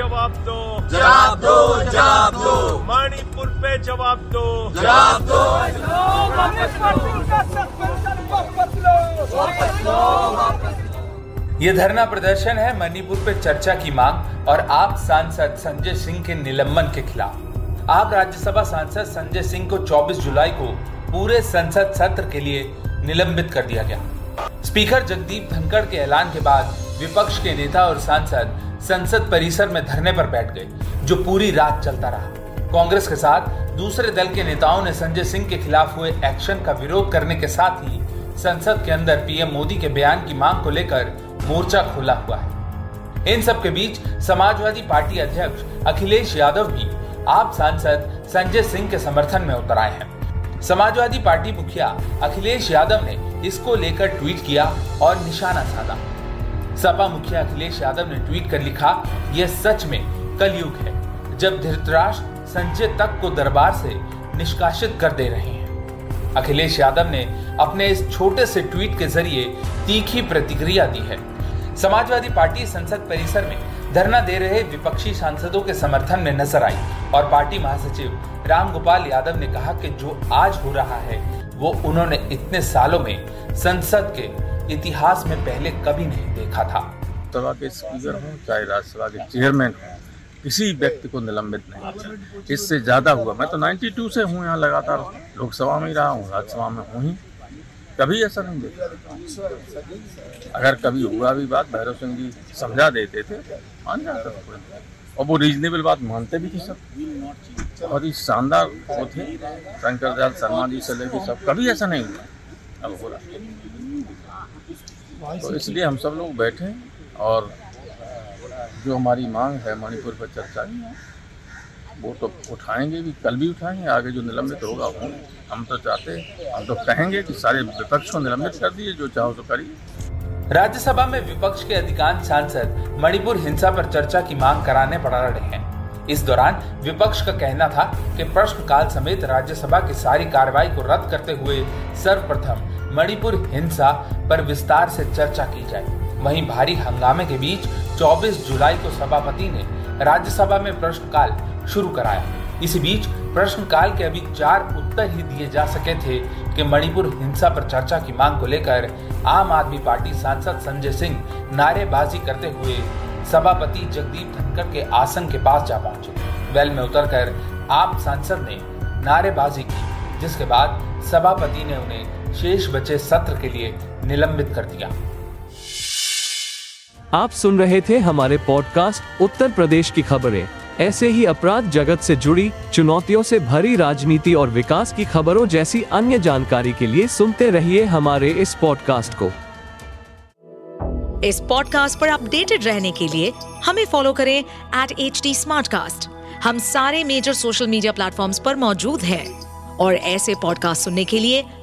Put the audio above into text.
जवाब दो। जवाब दो जवाब दो। मणिपुर पे जवाब दो। जवाब दो। ये धरना प्रदर्शन है मणिपुर पे चर्चा की मांग और आप सांसद संजय सिंह के निलंबन के खिलाफ। आप राज्यसभा सांसद संजय सिंह को 24 जुलाई को पूरे संसद सत्र के लिए निलंबित कर दिया गया। स्पीकर जगदीप धनखड़ के ऐलान के बाद विपक्ष के नेता और सांसद संसद परिसर में धरने पर बैठ गए जो पूरी रात चलता रहा। कांग्रेस के साथ दूसरे दल के नेताओं ने संजय सिंह के खिलाफ हुए एक्शन का विरोध करने के साथ ही संसद के अंदर पीएम मोदी के बयान की मांग को लेकर मोर्चा खोला हुआ है। इन सब के बीच समाजवादी पार्टी अध्यक्ष अखिलेश यादव भी आप सांसद संजय सिंह के समर्थन में उतर आए हैं। समाजवादी पार्टी मुखिया अखिलेश यादव ने इसको लेकर ट्वीट किया और निशाना साधा। सपा मुखिया अखिलेश यादव ने ट्वीट कर लिखा, यह सच में कलयुग है, जब धृतराष्ट्र संजय तक को दरबार से निष्कासित कर दे रहे हैं। अखिलेश यादव ने अपने इस छोटे से ट्वीट के ज़रिए तीखी प्रतिक्रिया दी है। समाजवादी पार्टी संसद परिसर में धरना दे रहे विपक्षी सांसदों के समर्थन में नज़र आई और पार्टी महासचिव रामगोपाल यादव ने कहा कि जो आज हो रहा है, वो उन्होंने इतने सालों में संसद के इतिहास में पहले कभी नहीं देखा था। सभा के स्पीकर हों, चाहे राज्यसभा के चेयरमैन हों, किसी व्यक्ति को निलंबित नहीं किया। इससे ज़्यादा हुआ। मैं तो 92 से हूँ यहाँ लगातार। लोकसभा में ही रहा हूँ, राज्यसभा में हूँ ही। कभी ऐसा नहीं देखा। अगर कभी हुआ भी बात, भैरव सिंह जी समझा देते थे, मान जाता था और वो रीजनेबल बात मानते भी थे सब। और ये शानदार वो थे शंकर दयाल शर्मा जी से लेके सब। कभी ऐसा नहीं हुआ। अब हो रहा। तो इसलिए हम सब लोग बैठे और जो हमारी मांग है मणिपुर पर चर्चा की है वो तो उठाएँगे भी कल भी उठाएँगे आगे जो निलंबित होगा वो हम तो चाहते हम तो कहेंगे कि सारे विपक्ष को निलंबित कर दिए जो चाहो तो करिए। राज्यसभा में विपक्ष के अधिकांश सांसद मणिपुर हिंसा पर चर्चा की मांग कराने पड़ रहे हैं। इस दौरान विपक्ष का कहना था कि प्रश्नकाल समेत राज्यसभा की सारी कार्रवाई को रद्द करते हुए सर्वप्रथम मणिपुर हिंसा पर विस्तार से चर्चा की जाए। वहीं भारी हंगामे के बीच 24 जुलाई को सभापति ने राज्यसभा में प्रश्नकाल शुरू कराया। इसी बीच प्रश्नकाल के अभी चार उत्तर ही दिए जा सके थे कि मणिपुर हिंसा पर चर्चा की मांग को लेकर आम आदमी पार्टी सांसद संजय सिंह नारेबाजी करते हुए सभापति जगदीप धनखड़ के आसन के पास जा पहुँचे। वेल में उतरकर आप सांसद ने नारेबाजी की, जिसके बाद सभापति ने उन्हें शेष बचे सत्र के लिए निलंबित कर दिया। आप सुन रहे थे हमारे पॉडकास्ट उत्तर प्रदेश की खबरें। ऐसे ही अपराध जगत से जुड़ी चुनौतियों से भरी राजनीति और विकास की खबरों जैसी अन्य जानकारी के लिए सुनते रहिए हमारे इस पॉडकास्ट को। इस पॉडकास्ट पर अपडेटेड रहने के लिए हमें फॉलो करें एट एच डी हम सारे मेजर सोशल मीडिया प्लेटफॉर्म्स पर मौजूद हैं। और ऐसे पॉडकास्ट सुनने के लिए